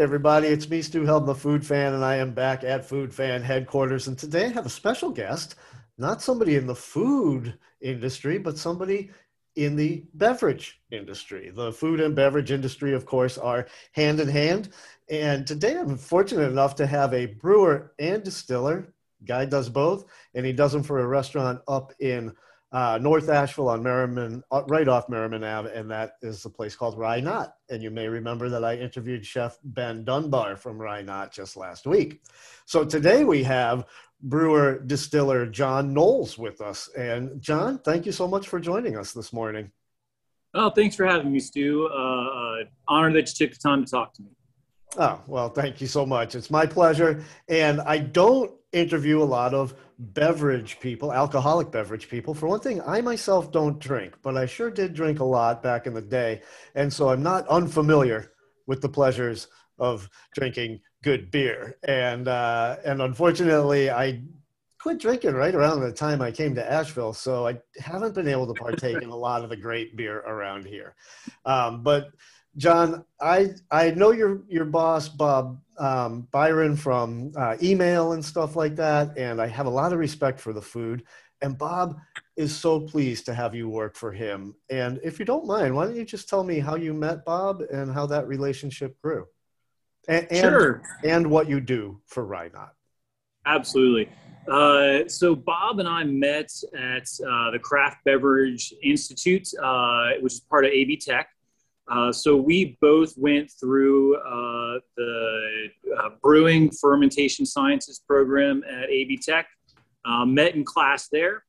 everybody, it's me, Stu Helm, the Food Fan, and I am back at Food Fan headquarters. And today I have a special guest, not somebody in the food industry, but somebody in the beverage industry. The food and beverage industry, of course, are hand in hand. And today I'm fortunate enough to have a brewer and distiller. Guy does both, and he does them for a restaurant up in uh, North Asheville on Merrimon, uh, right off Merrimon Ave, and that is a place called Rye Knot. And you may remember that I interviewed Chef Ben Dunbar from Rye Knot just last week. So today we have brewer distiller John Knowles with us. And John, thank you so much for joining us this morning. Oh, thanks for having me, Stu. Uh, uh, that you took the time to talk to me. Oh, well, thank you so much. It's my pleasure. And I don't interview a lot of beverage people, alcoholic beverage people. For one thing, I myself don't drink, but I sure did drink a lot back in the day. And so I'm not unfamiliar with the pleasures of drinking good beer. And, uh, and unfortunately, I quit drinking right around the time I came to Asheville. So I haven't been able to partake in a lot of the great beer around here. Um, but John, I I know your your boss Bob um, Byron from uh, email and stuff like that, and I have a lot of respect for the food. And Bob is so pleased to have you work for him. And if you don't mind, why don't you just tell me how you met Bob and how that relationship grew? And, and, sure. And what you do for Rye Knot. Absolutely. Uh, so Bob and I met at uh, the Craft Beverage Institute, uh, which is part of AB Tech. Uh, so we both went through uh, the uh, brewing fermentation sciences program at AB Tech, uh, met in class there,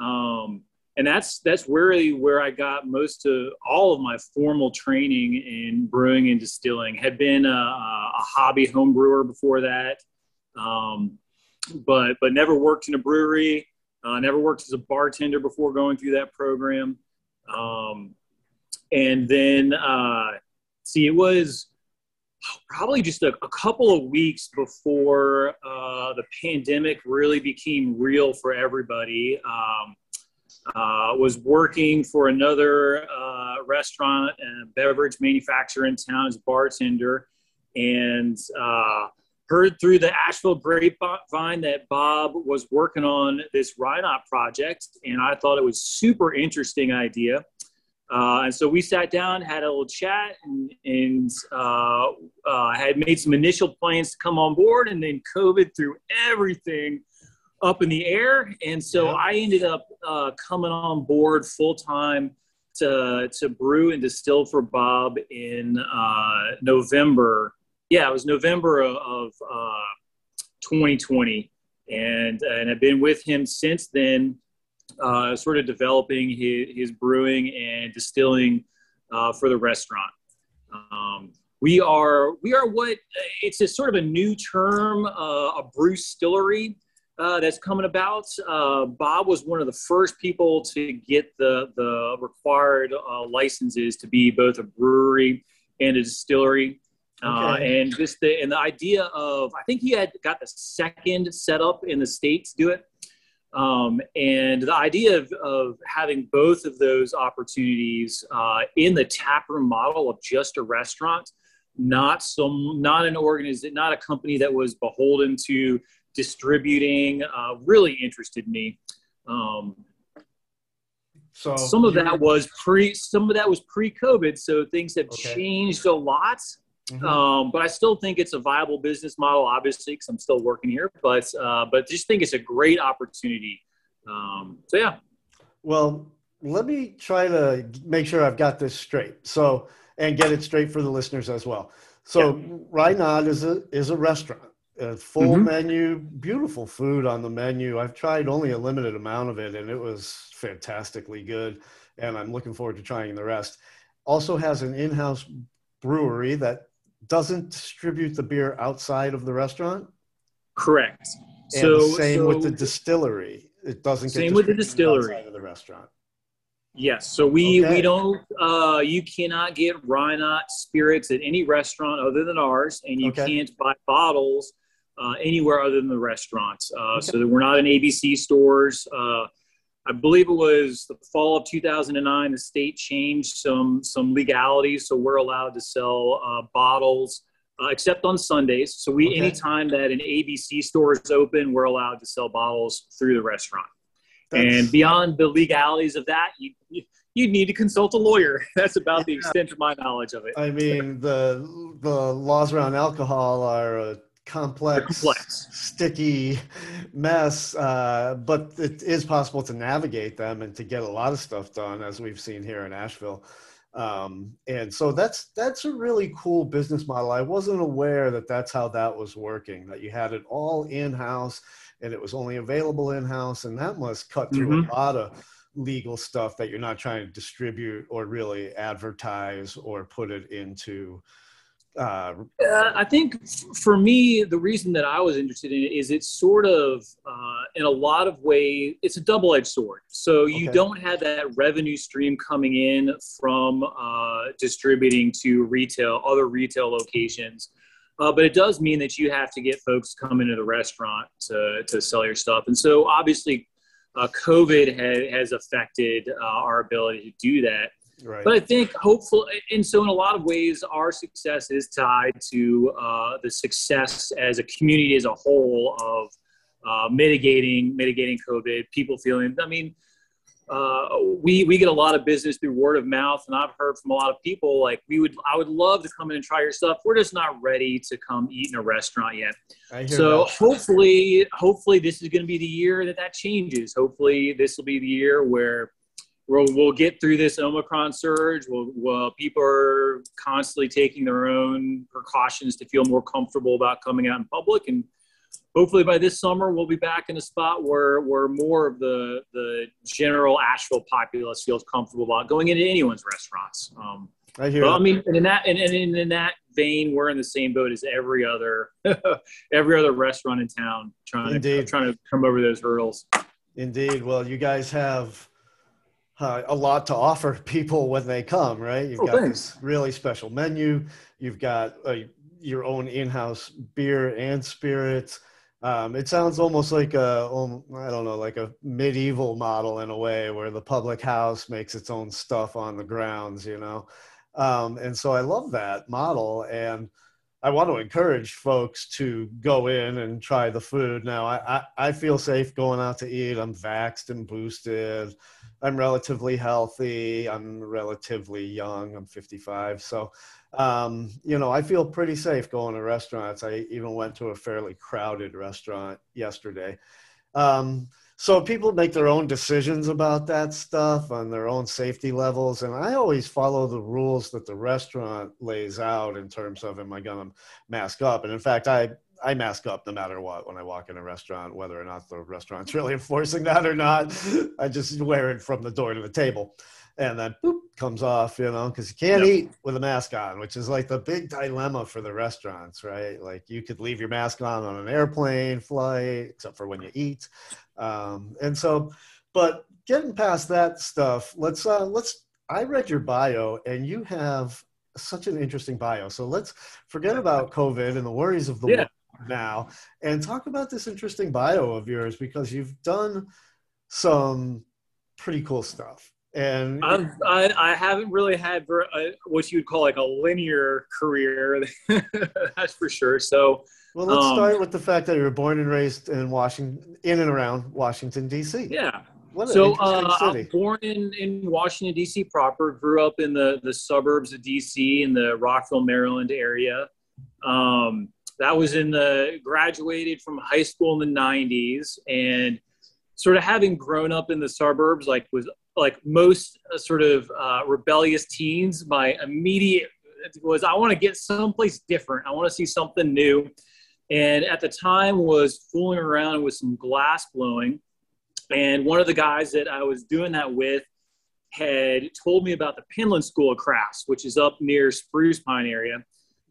um, and that's that's really where I got most of all of my formal training in brewing and distilling. Had been a, a hobby home brewer before that, um, but but never worked in a brewery. Uh, never worked as a bartender before going through that program. Um, and then uh, see it was probably just a, a couple of weeks before uh, the pandemic really became real for everybody. Um, uh, was working for another uh, restaurant and beverage manufacturer in town as a bartender. And uh, heard through the asheville grapevine that bob was working on this Rye Knot project. And i thought it was super interesting idea uh, and so we sat down, had a little chat, and, and uh, uh, had made some initial plans to come on board. And then COVID threw everything up in the air. And so yeah. I ended up uh, coming on board full time to, to brew and distill for Bob in uh, November. Yeah, it was November of, of 2020. Uh, and, and I've been with him since then uh, sort of developing his, his brewing and distilling uh, for the restaurant. Um, we are we are what it's a sort of a new term, uh, a brew stillery uh, that's coming about. Uh, Bob was one of the first people to get the the required uh, licenses to be both a brewery and a distillery. Okay. and just the and the idea of I think he had got the second set up in the states do it. Um, and the idea of, of, having both of those opportunities uh, in the taproom model of just a restaurant, not some, not an organization, not a company that was beholden to distributing, uh, really interested me. Um, so some of that was pre, some of that was pre-COVID, so things have okay. changed a lot. Mm-hmm. Um, but I still think it's a viable business model, obviously, because I'm still working here. But uh, but just think it's a great opportunity. Um, so yeah. Well, let me try to make sure I've got this straight. So and get it straight for the listeners as well. So yeah. Knot is a is a restaurant. A full mm-hmm. menu, beautiful food on the menu. I've tried only a limited amount of it, and it was fantastically good. And I'm looking forward to trying the rest. Also has an in-house brewery that doesn't distribute the beer outside of the restaurant. Correct. And so same so, with the distillery. It doesn't get same with the distillery outside of the restaurant. Yes. So we okay. we don't. Uh, you cannot get Rye Knot spirits at any restaurant other than ours, and you okay. can't buy bottles uh, anywhere other than the restaurants. Uh, okay. So we're not in ABC stores. I believe it was the fall of 2009. The state changed some some legalities, so we're allowed to sell uh, bottles uh, except on Sundays. So we, okay. anytime that an ABC store is open, we're allowed to sell bottles through the restaurant. That's... And beyond the legalities of that, you, you you'd need to consult a lawyer. That's about the extent of my knowledge of it. I mean, the the laws around alcohol are a complex, complex. sticky mess, uh, but it is possible to navigate them and to get a lot of stuff done, as we've seen here in Asheville. Um, and so that's that's a really cool business model. I wasn't aware that that's how that was working. That you had it all in house, and it was only available in house, and that must cut through mm-hmm. a lot of legal stuff that you're not trying to distribute or really advertise or put it into uh, uh, I think for me, the reason that I was interested in it is it's sort of, uh, in a lot of ways, it's a double edged sword. So you okay. don't have that revenue stream coming in from uh, distributing to retail, other retail locations. Uh, but it does mean that you have to get folks to come into the restaurant to, to sell your stuff. And so obviously, uh, COVID ha- has affected our ability to do that. Right. But I think hopeful, and so in a lot of ways, our success is tied to uh, the success as a community as a whole of uh, mitigating mitigating COVID. People feeling, I mean, uh, we we get a lot of business through word of mouth, and I've heard from a lot of people like we would I would love to come in and try your stuff. We're just not ready to come eat in a restaurant yet. So that. hopefully, hopefully this is going to be the year that that changes. Hopefully this will be the year where we'll, we'll get through this Omicron surge. We'll, we'll, people are constantly taking their own precautions to feel more comfortable about coming out in public. And hopefully by this summer, we'll be back in a spot where, where more of the, the general Asheville populace feels comfortable about going into anyone's restaurants. Um, I hear. But, I mean, and in that and, and in that vein, we're in the same boat as every other every other restaurant in town, trying Indeed. to trying to come over those hurdles. Indeed. Well, you guys have uh, a lot to offer people when they come, right? You've oh, got thanks. this really special menu. You've got uh, your own in-house beer and spirits. Um, it sounds almost like a, um, don't know, like a medieval model in a way, where the public house makes its own stuff on the grounds, you know. Um, and so I love that model, and I want to encourage folks to go in and try the food. Now, I, I, I feel safe going out to eat. I'm vaxxed and boosted. I'm relatively healthy. I'm relatively young. I'm 55. So, um, you know, I feel pretty safe going to restaurants. I even went to a fairly crowded restaurant yesterday. Um, so people make their own decisions about that stuff on their own safety levels. And I always follow the rules that the restaurant lays out in terms of, am I going to mask up? And in fact, I I mask up no matter what when I walk in a restaurant, whether or not the restaurant's really enforcing that or not. I just wear it from the door to the table. And then boop comes off, you know, because you can't yep. eat with a mask on, which is like the big dilemma for the restaurants, right? Like you could leave your mask on on an airplane flight, except for when you eat. Um, and so, but getting past that stuff, let's uh, let's. I read your bio, and you have such an interesting bio. So let's forget about COVID and the worries of the yeah now and talk about this interesting bio of yours because you've done some pretty cool stuff. And I'm, I, I haven't really had a, what you would call like a linear career, that's for sure. So, well, let's um, start with the fact that you were born and raised in Washington, in and around Washington D.C. Yeah. so, uh, I'm born in, in Washington D.C. proper. Grew up in the the suburbs of D.C. in the Rockville, Maryland area. Um, that was in the graduated from high school in the 90s and sort of having grown up in the suburbs like was like most uh, sort of uh, rebellious teens my immediate was i want to get someplace different i want to see something new and at the time was fooling around with some glass blowing and one of the guys that i was doing that with had told me about the Penland School of Crafts, which is up near Spruce Pine area.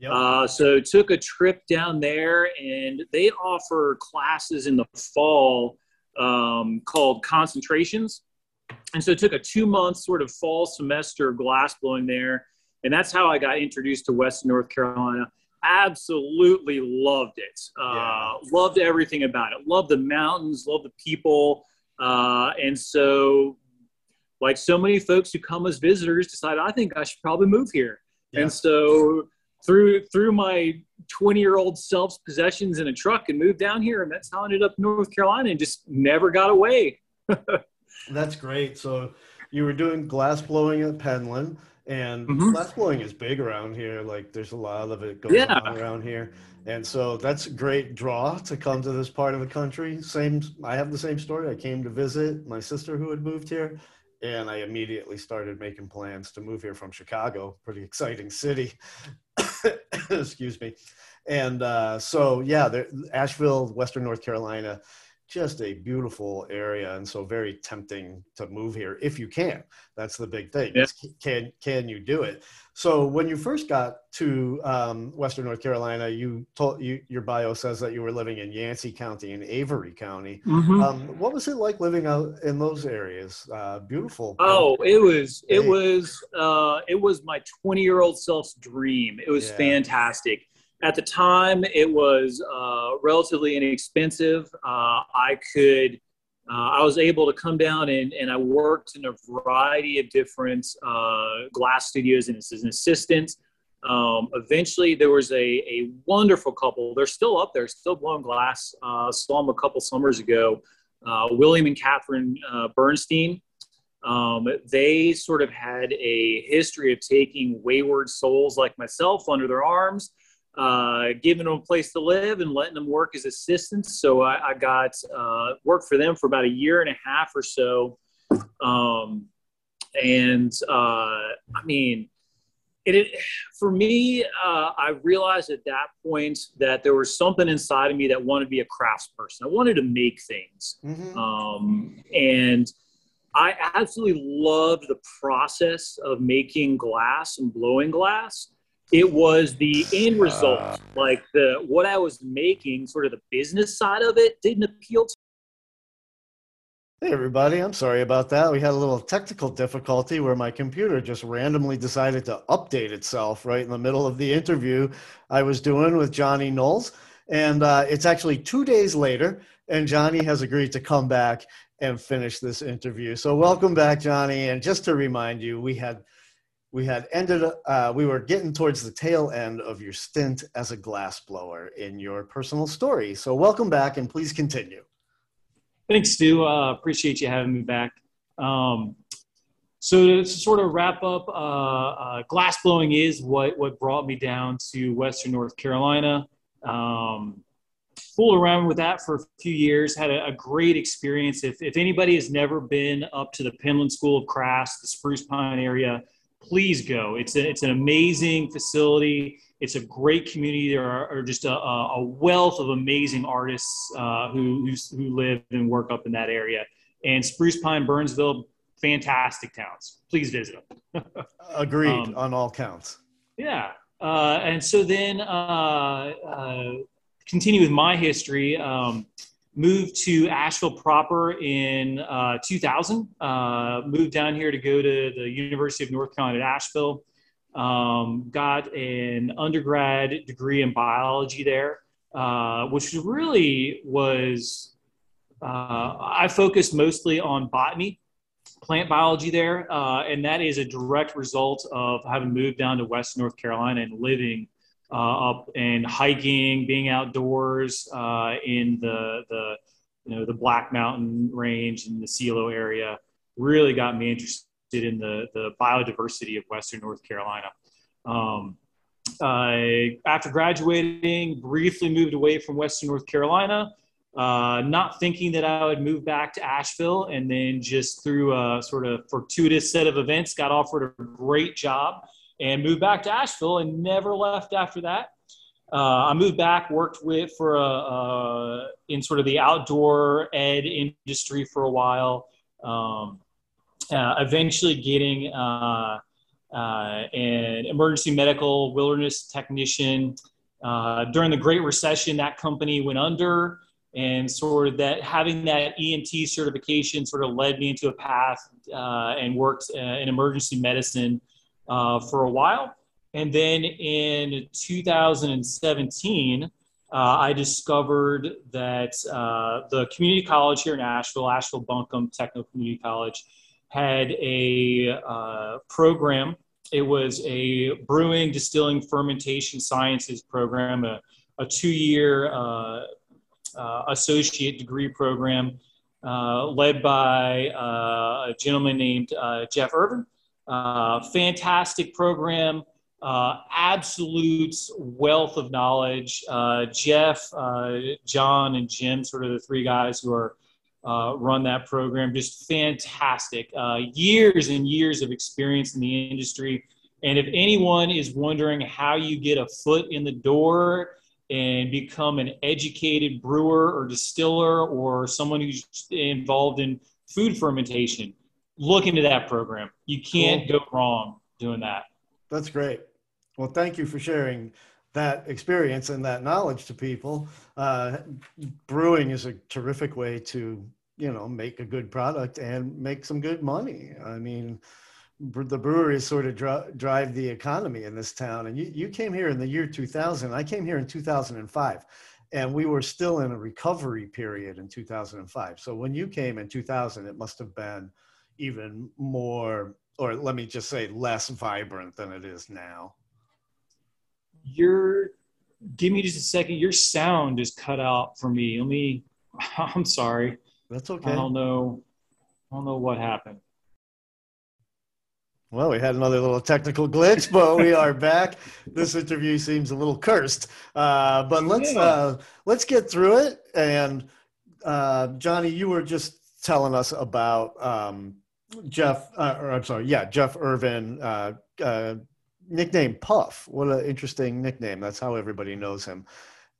Yep. Uh, so took a trip down there, and they offer classes in the fall um, called concentrations. And so took a two month sort of fall semester glass blowing there, and that's how I got introduced to Western North Carolina. Absolutely loved it. Uh, yeah. Loved everything about it. Loved the mountains. Loved the people. Uh, and so, like so many folks who come as visitors, decided I think I should probably move here. Yeah. And so threw threw my 20 year old self's possessions in a truck and moved down here, and that's how I ended up in North Carolina and just never got away. that's great. So you were doing glass blowing at Penland, and mm-hmm. glass blowing is big around here. Like there's a lot of it going yeah. on around here, and so that's a great draw to come to this part of the country. Same, I have the same story. I came to visit my sister who had moved here, and I immediately started making plans to move here from Chicago. Pretty exciting city. Excuse me. And uh, so, yeah, Asheville, Western North Carolina, just a beautiful area, and so very tempting to move here if you can. That's the big thing. Yeah. Can can you do it? So when you first got to um, Western North Carolina, you told you, your bio says that you were living in Yancey County and Avery County. Mm-hmm. Um, what was it like living out in those areas? Uh, beautiful. Oh, it was it was uh, it was my twenty year old self's dream. It was yeah. fantastic. At the time, it was uh, relatively inexpensive. Uh, I could uh, I was able to come down and, and I worked in a variety of different uh, glass studios and as an assistant. Um, eventually, there was a, a wonderful couple. They're still up there, still blowing glass. Uh, saw them a couple summers ago. Uh, William and Catherine uh, Bernstein. Um, they sort of had a history of taking wayward souls like myself under their arms uh, giving them a place to live and letting them work as assistants. So I, I got uh, worked for them for about a year and a half or so. Um, and uh, I mean, it, it for me, uh, I realized at that point that there was something inside of me that wanted to be a craftsperson. I wanted to make things. Mm-hmm. Um, and I absolutely loved the process of making glass and blowing glass it was the end result uh, like the what i was making sort of the business side of it didn't appeal to Hey everybody, I'm sorry about that. We had a little technical difficulty where my computer just randomly decided to update itself right in the middle of the interview I was doing with Jonnie Knowles. And uh, it's actually two days later, and Jonnie has agreed to come back and finish this interview. So, welcome back, Jonnie. And just to remind you, we had we had ended uh, we were getting towards the tail end of your stint as a glassblower in your personal story. So welcome back and please continue. Thanks stu. Uh, appreciate you having me back. Um, so to sort of wrap up uh, uh, glass blowing is what what brought me down to western north carolina. Um, fooled around with that for a few years had a, a, great experience. If, if anybody has never been up to the penland school of crafts the spruce pine area please go. It's a, it's an amazing facility. It's a great community. There are, are just a, a, wealth of amazing artists uh, who, who live and work up in that area. And Spruce Pine, Burnsville, fantastic towns. Please visit them. Agreed um, on all counts. Yeah. Uh, and so then uh, uh continue with my history. Um, moved to Asheville proper in uh, 2000. Uh, moved down here to go to the University of North Carolina at Asheville. Um, got an undergrad degree in biology there, uh, which really was, uh, I focused mostly on botany, plant biology there. Uh, and that is a direct result of having moved down to West North Carolina and living up and hiking, being outdoors uh, in the the you know the Black Mountain Range and the Celo area really got me interested in the the biodiversity of Western North Carolina. Um, uh, after graduating, briefly moved away from Western North Carolina, uh, not thinking that I would move back to Asheville, and then just through a sort of fortuitous set of events, got offered a great job and moved back to Asheville and never left after that. Uh, I moved back, worked with for a, uh, in sort of the outdoor ed industry for a while. Um, uh, eventually, getting uh, uh, an emergency medical wilderness technician. Uh, during the Great Recession, that company went under, and sort of that having that EMT certification sort of led me into a path and worked in emergency medicine uh, for a while. And then in 2017, uh, I discovered that uh, the community college here in Asheville, Asheville Buncombe Technical Community College, had a uh, program it was a brewing, distilling, fermentation sciences program, a, a two-year uh, uh, associate degree program led by a gentleman named Jeff Irvin. Fantastic program. uh, absolute wealth of knowledge. Uh, Jeff, John, and Jim, sort of the three guys who are uh, run that program. Just fantastic. Uh, years and years of experience in the industry. And if anyone is wondering how you get a foot in the door and become an educated brewer or distiller or someone who's involved in food fermentation, look into that program. You can't cool. go wrong doing that. That's great. Well, thank you for sharing that experience and that knowledge to people. Uh, brewing is a terrific way to, you know, make a good product and make some good money. I mean, the breweries sort of dr- drive the economy in this town. And you, you came here in the year 2000. I came here in 2005 and we were still in a recovery period in 2005. So when you came in 2000, it must have been even more, or let me just say less vibrant than it is now your give me just a second. Your sound is cut out for me. Let me. I'm sorry. That's okay. I don't know. I don't know what happened. Well, we had another little technical glitch, but we are back. This interview seems a little cursed, uh, but let's uh, let's get through it. And uh, Jonnie, you were just telling us about um, Jeff, uh, or I'm sorry, yeah, Jeff Irvin uh, uh, nickname Puff. What an interesting nickname. That's how everybody knows him.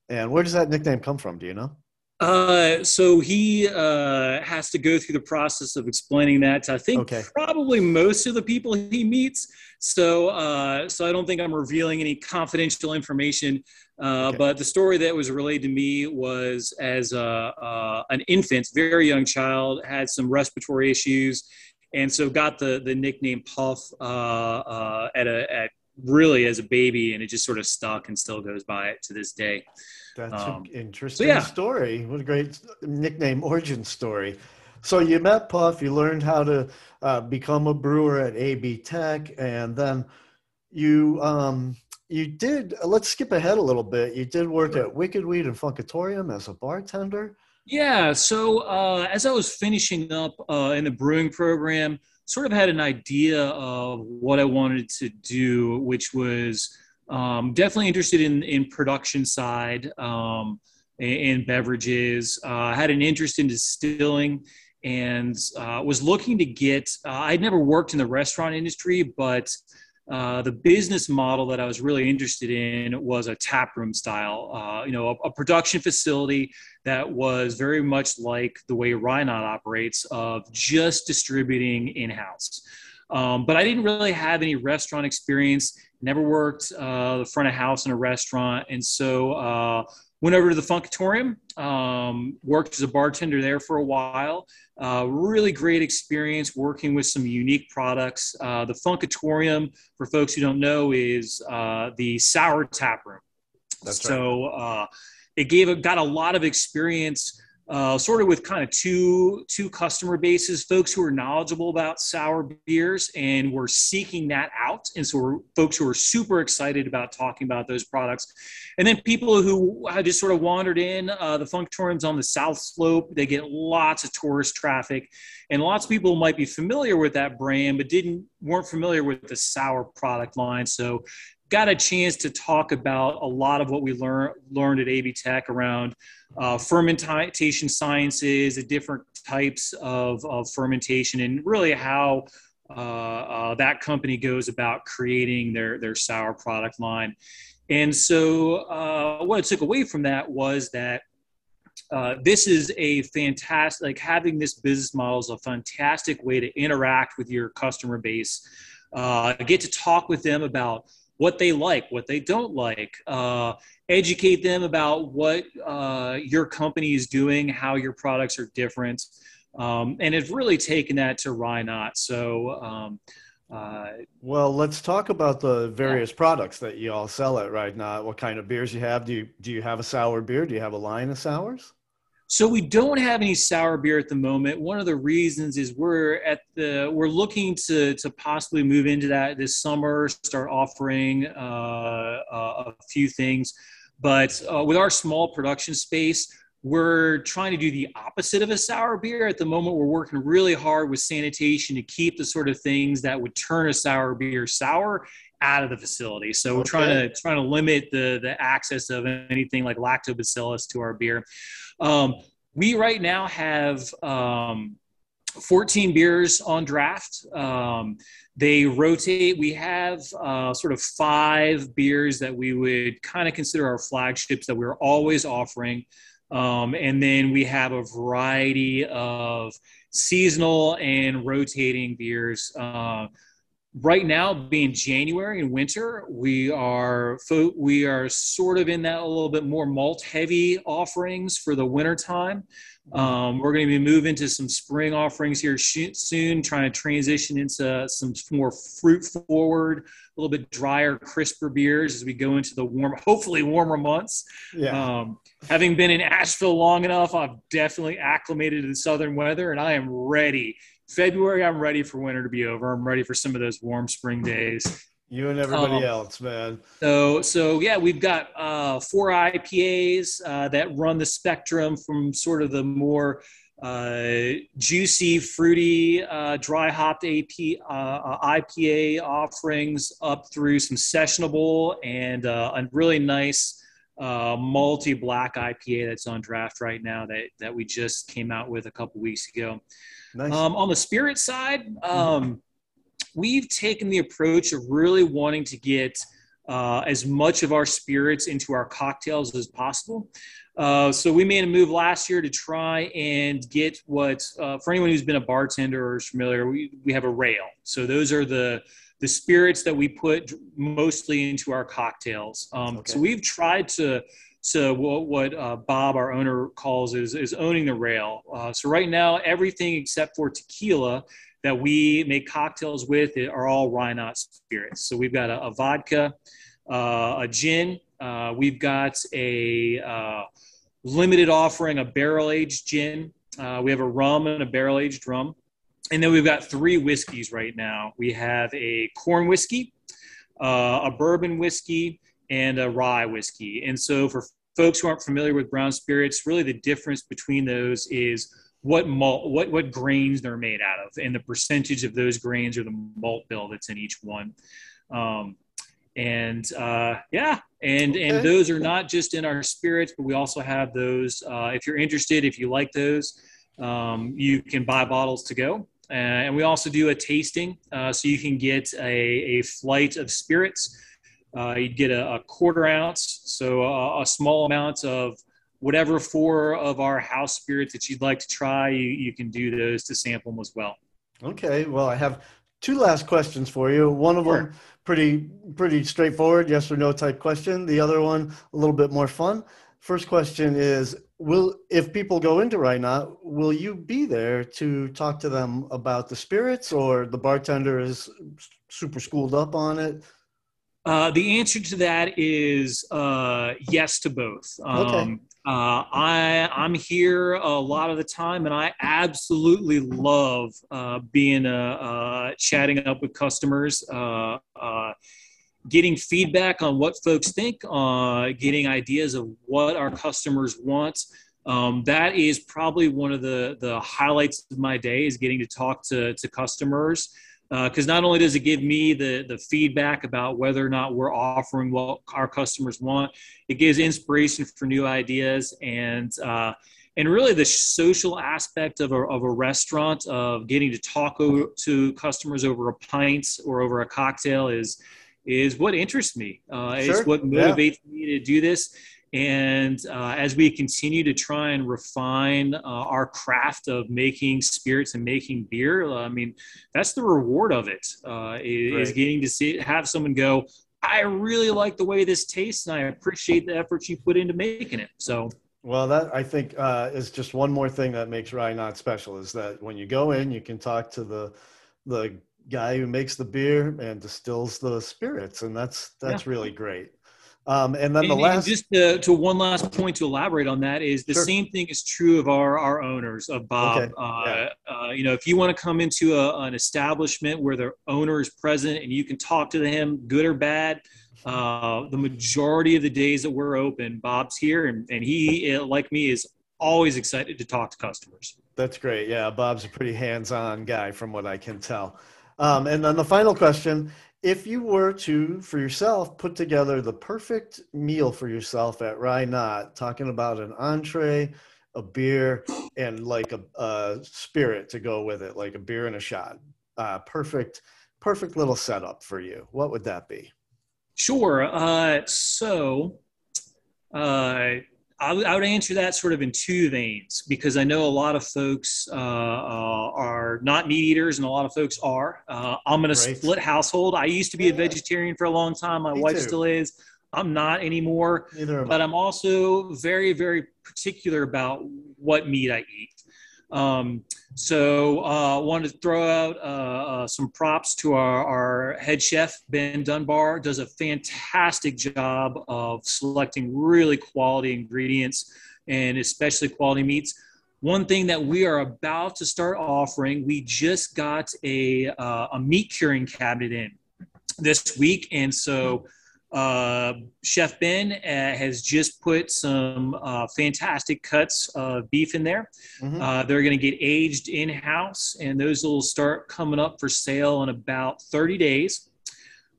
And where does that nickname come from? Do you know? Uh, so he uh, has to go through the process of explaining that to I think okay. probably most of the people he meets. So uh, so I don't think I'm revealing any confidential information. Uh, okay. But the story that was relayed to me was as a, an infant, very young child, had some respiratory issues, and so got the the nickname Puff uh, uh, at a at really as a baby, and it just sort of stuck and still goes by it to this day. That's um, an interesting so yeah. story. What a great nickname origin story. So you met Puff, you learned how to uh, become a brewer at AB Tech, and then you um, you did. Let's skip ahead a little bit. You did work at Wicked Weed and Funkatorium as a bartender. Yeah. So uh, as I was finishing up uh, in the brewing program, sort of had an idea of what I wanted to do, which was um, definitely interested in in production side um, and, beverages. Uh, I had an interest in distilling and uh, was looking to get. Uh, I'd never worked in the restaurant industry, but uh, the business model that I was really interested in was a tap room style, uh, you know, a, a, production facility that was very much like the way Rye Knot operates of just distributing in-house. Um, but I didn't really have any restaurant experience, never worked uh, the front of house in a restaurant. And so uh, went over to the Funkatorium, um, worked as a bartender there for a while. Uh, really great experience working with some unique products. Uh, the Funkatorium, for folks who don't know, is uh, the sour tap room. That's so right. Uh, it gave got a lot of experience uh, sort of with kind of two two customer bases folks who are knowledgeable about sour beers and we're seeking that out. And so we're folks who are super excited about talking about those products. And then people who just sort of wandered in uh, the Funkatorium's on the south slope they get lots of tourist traffic. And lots of people might be familiar with that brand but didn't weren't familiar with the sour product line. So got a chance to talk about a lot of what we learned learned at AB Tech around uh, fermentation sciences, the different types of, of fermentation, and really how uh, uh, that company goes about creating their their sour product line. And so, uh, what I took away from that was that uh, this is a fantastic, like having this business model is a fantastic way to interact with your customer base. Uh, get to talk with them about what they like, what they don't like, uh, educate them about what uh, your company is doing, how your products are different. Um, and it's really taken that to Rye Knot. So, um, uh, well, let's talk about the various yeah. products that you all sell at Rye Knot. What kind of beers you have? Do you do you have a sour beer? Do you have a line of sours? So we don't have any sour beer at the moment. One of the reasons is we're at the we're looking to to possibly move into that this summer, start offering uh, uh, a few things. But uh, with our small production space, we're trying to do the opposite of a sour beer. At the moment, we're working really hard with sanitation to keep the sort of things that would turn a sour beer sour out of the facility. So we're trying to trying to limit the the access of anything like lactobacillus to our beer. Um, we right now have um, 14 beers on draft. Um, they rotate. We have uh, sort of five beers that we would kind of consider our flagships that we're always offering. Um, and then we have a variety of seasonal and rotating beers. Uh, right now being January and winter, we are we are sort of in that a little bit more malt heavy offerings for the winter time. Um, we're going to be moving to some spring offerings here soon, trying to transition into some more fruit forward, a little bit drier, crisper beers as we go into the warm, hopefully warmer months. Yeah. Um, having been in Asheville long enough, I've definitely acclimated to the southern weather, and I am ready February, I'm ready for winter to be over. I'm ready for some of those warm spring days. You and everybody um, else, man. So, so yeah, we've got uh, four IPAs uh, that run the spectrum from sort of the more uh, juicy, fruity, uh, dry hopped AP, uh, IPA offerings up through some sessionable and uh, a really nice uh, multi black IPA that's on draft right now that, that we just came out with a couple weeks ago. Nice. Um, on the spirit side, um, we've taken the approach of really wanting to get uh, as much of our spirits into our cocktails as possible. Uh, so we made a move last year to try and get what, uh, for anyone who's been a bartender or is familiar, we, we have a rail. So those are the the spirits that we put mostly into our cocktails. Um, okay. So we've tried to so what, what uh, Bob, our owner, calls is is owning the rail. Uh, so right now, everything except for tequila that we make cocktails with are all Rye Knot spirits. So we've got a, a vodka, uh, a gin. Uh, we've got a uh, limited offering, a barrel aged gin. Uh, we have a rum and a barrel aged rum. And then we've got three whiskeys right now. We have a corn whiskey, a bourbon whiskey, and a rye whiskey. And so for folks who aren't familiar with brown spirits, really the difference between those is what malt, what what grains they're made out of, and the percentage of those grains or the malt bill that's in each one. Um, and uh, yeah, and okay. and those are not just in our spirits, but we also have those. Uh, if you're interested, if you like those, um, you can buy bottles to go. Uh, and we also do a tasting, uh, so you can get a, a flight of spirits uh, you'd get a, a, quarter ounce, so a, a, small amount of whatever four of our house spirits that you'd like to try. You, you can do those to sample them as well. Okay. Well, I have two last questions for you. One of sure. them pretty pretty straightforward, yes or no type question. The other one a little bit more fun. First question is will if people go into right now will you be there to talk to them about the spirits or the bartender is super schooled up on it uh, the answer to that is uh, yes to both. Um, okay. Uh, I I'm here a lot of the time, and I absolutely love uh, being uh, uh, chatting up with customers, getting feedback on what folks think, getting ideas of what our customers want. Um, that is probably one of the the highlights of my day is getting to talk to to customers because uh, not only does it give me the the feedback about whether or not we're offering what our customers want, it gives inspiration for new ideas and uh, and really the social aspect of a, of a restaurant of getting to talk to customers over a pint or over a cocktail is is what interests me. Uh, sure. It's what motivates yeah. me to do this. And uh, as we continue to try and refine uh, our craft of making spirits and making beer, I mean, that's the reward of it. Uh, is, right. getting to see have someone go, I really like the way this tastes, and I appreciate the effort you put into making it. So. Well, that I think uh, is just one more thing that makes Rye Knot special is that when you go in, you can talk to the the guy who makes the beer and distills the spirits, and that's that's yeah. really great. Um, and then and, the last, just to, to, one last point to elaborate on that is the sure. same thing is true of our, our owners of Bob. Okay. Uh, yeah. uh, you know, if you want to come into a, an establishment where the owner is present and you can talk to him, good or bad, uh, the majority of the days that we're open, Bob's here, and, and he, like me, is always excited to talk to customers. That's great. Yeah, Bob's a pretty hands-on guy, from what I can tell. Um, and then the final question if you were to, for yourself, put together the perfect meal for yourself at Rye Knot, talking about an entree, a beer, and like a, a spirit to go with it, like a beer and a shot. Uh, perfect, perfect little setup for you. What would that be? Sure. Uh, so, uh, I, w- I would answer that sort of in two veins because I know a lot of folks uh, uh, are not meat eaters and a lot of folks are. Uh, I'm in a right. split household. I used to be a vegetarian for a long time. My Me wife too. still is. I'm not anymore. Neither but I'm also very, very particular about what meat I eat. Um, so I uh, wanted to throw out uh, uh, some props to our, our, head chef, Ben Dunbar, does a fantastic job of selecting really quality ingredients and especially quality meats. One thing that we are about to start offering, we just got a, uh, a meat curing cabinet in this week. And so uh, Chef Ben uh, has just put some uh, fantastic cuts of beef in there. Mm-hmm. Uh, they're going to get aged in house, and those will start coming up for sale in about 30 days.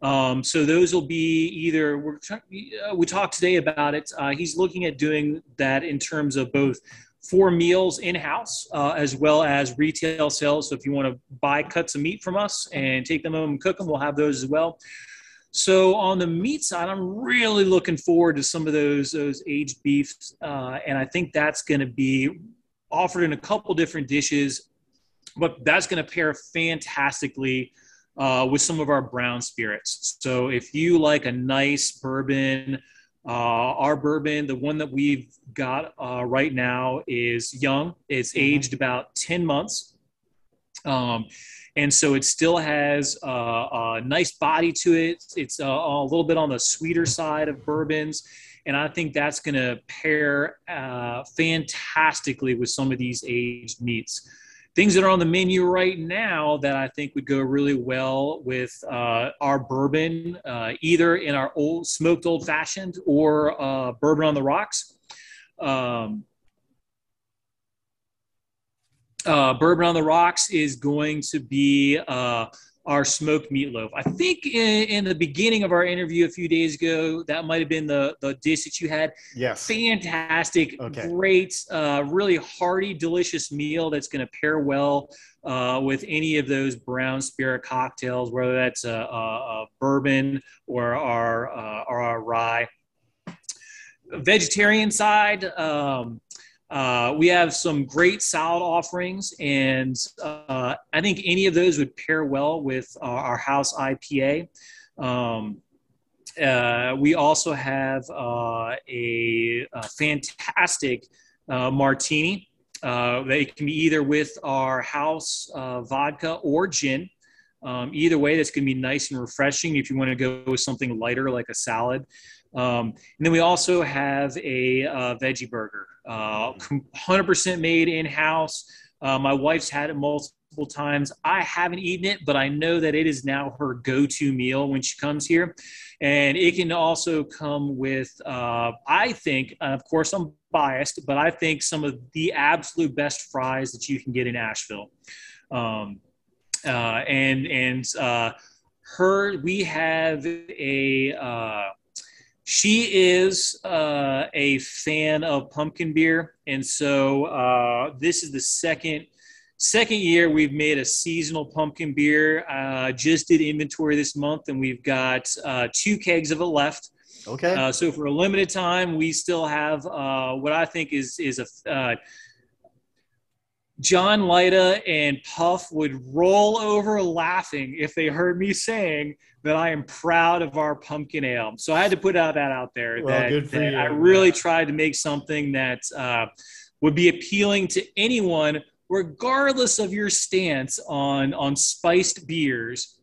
Um, so those will be either we're uh, we talked today about it. Uh, he's looking at doing that in terms of both for meals in house as well as retail sales. So if you want to buy cuts of meat from us and take them home and cook them, we'll have those as well. So on the meat side, I'm really looking forward to some of those those aged beefs, uh, and I think that's going to be offered in a couple different dishes, but that's going to pair fantastically uh, with some of our brown spirits. So if you like a nice bourbon, uh, our bourbon, the one that we've got uh, right now, is young. It's mm-hmm. aged about ten months. Um, and so it still has uh, a nice body to it. It's uh, a little bit on the sweeter side of bourbons, and I think that's going to pair uh, fantastically with some of these aged meats. Things that are on the menu right now that I think would go really well with uh, our bourbon, uh, either in our old smoked old fashioned or uh, bourbon on the rocks. Um, uh, Bourbon on the Rocks is going to be uh, our smoked meatloaf. I think in, in, the beginning of our interview a few days ago, that might have been the, the dish that you had. Yes. Fantastic, okay. great, uh, really hearty, delicious meal that's going to pair well uh, with any of those brown spirit cocktails, whether that's a, a, a bourbon or our, uh, or our rye. Vegetarian side, um, uh, we have some great salad offerings, and uh, I think any of those would pair well with uh, our house IPA. Um, uh, we also have a, a, fantastic martini. they can be either with our house vodka or gin. Um, either way, that's going to be nice and refreshing if you want to go with something lighter like a salad. Um, and then we also have a uh, veggie burger, uh, 100% made in house. Uh, my wife's had it multiple times. I haven't eaten it, but I know that it is now her go to meal when she comes here. And it can also come with, uh, I think, of course, I'm biased, but I think some of the absolute best fries that you can get in Asheville. Um, uh, and and her, we have a she is uh, a fan of pumpkin beer, and so uh, this is the second second year we've made a seasonal pumpkin beer. Uh, just did inventory this month, and we've got uh, two kegs of it left. Okay. Uh, so for a limited time, we still have uh, what I think is is a John Lyda and Puff would roll over laughing if they heard me saying that I am proud of our pumpkin ale. So I had to put out that out there well, that, that I really tried to make something that uh, would be appealing to anyone, regardless of your stance on on spiced beers.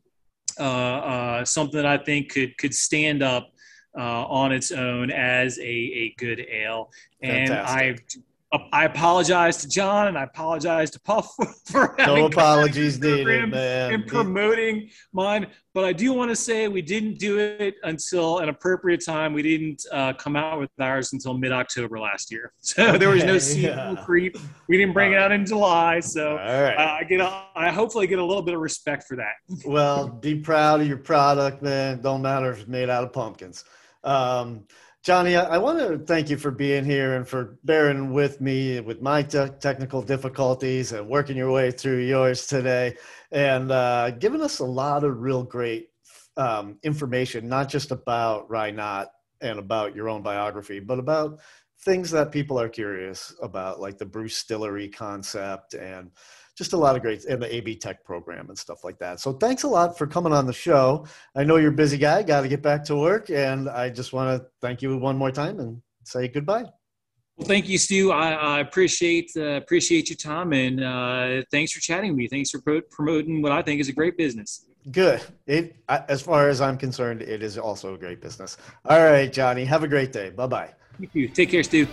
Uh, uh, something that I think could could stand up uh, on its own as a, a good ale. And Fantastic. I I apologize to John and I apologize to Puff for no apologies needed, man. And promoting mine. But I do want to say we didn't do it until an appropriate time. We didn't uh, come out with ours until mid October last year, so there was no seasonal yeah. creep. We didn't bring it out in July, so right. uh, I get a, I hopefully get a little bit of respect for that. well, be proud of your product, man. Don't matter if it's made out of pumpkins. Um, Jonnie, I, want to thank you for being here and for bearing with me with my te- technical difficulties and working your way through yours today. And uh, giving us a lot of real great um, information, not just about Rye Knot and about your own biography, but about things that people are curious about, like the Brewstillery concept and just a lot of great and the AB Tech program and stuff like that. So thanks a lot for coming on the show. I know you're a busy guy, got to get back to work, and I just want to thank you one more time and say goodbye. Well, thank you, Stu. I, I appreciate uh, appreciate your time and uh, thanks for chatting with me. Thanks for pro- promoting what I think is a great business. Good. It, as far as I'm concerned, it is also a great business. All right, Jonnie. Have a great day. Bye bye. You too. Take care, Stu.